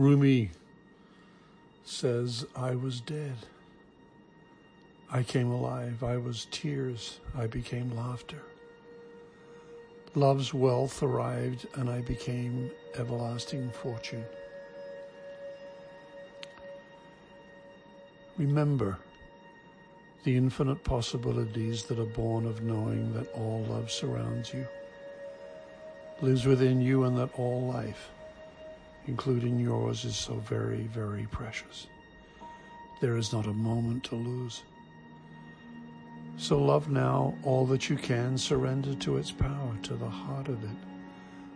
Rumi says, I was dead. I came alive. I was tears. I became laughter. Love's wealth arrived and I became everlasting fortune. Remember the infinite possibilities that are born of knowing that all love surrounds you, lives within you, and that all life, including yours, is so very, very precious. There is not a moment to lose. So love now all that you can, surrender to its power, to the heart of it,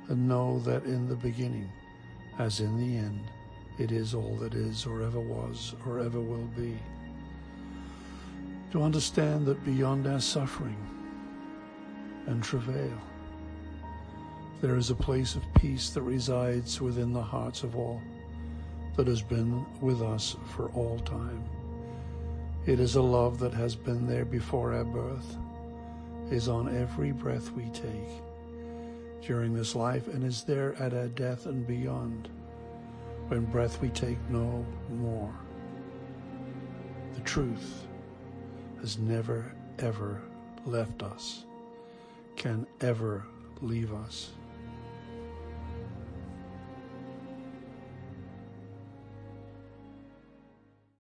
and know that in the beginning, as in the end, it is all that is, or ever was, or ever will be. To understand that beyond our suffering and travail, there is a place of peace that resides within the hearts of all, that has been with us for all time. It is a love that has been there before our birth, is on every breath we take during this life, and is there at our death and beyond, when breath we take no more. The truth has never, ever left us, can ever leave us.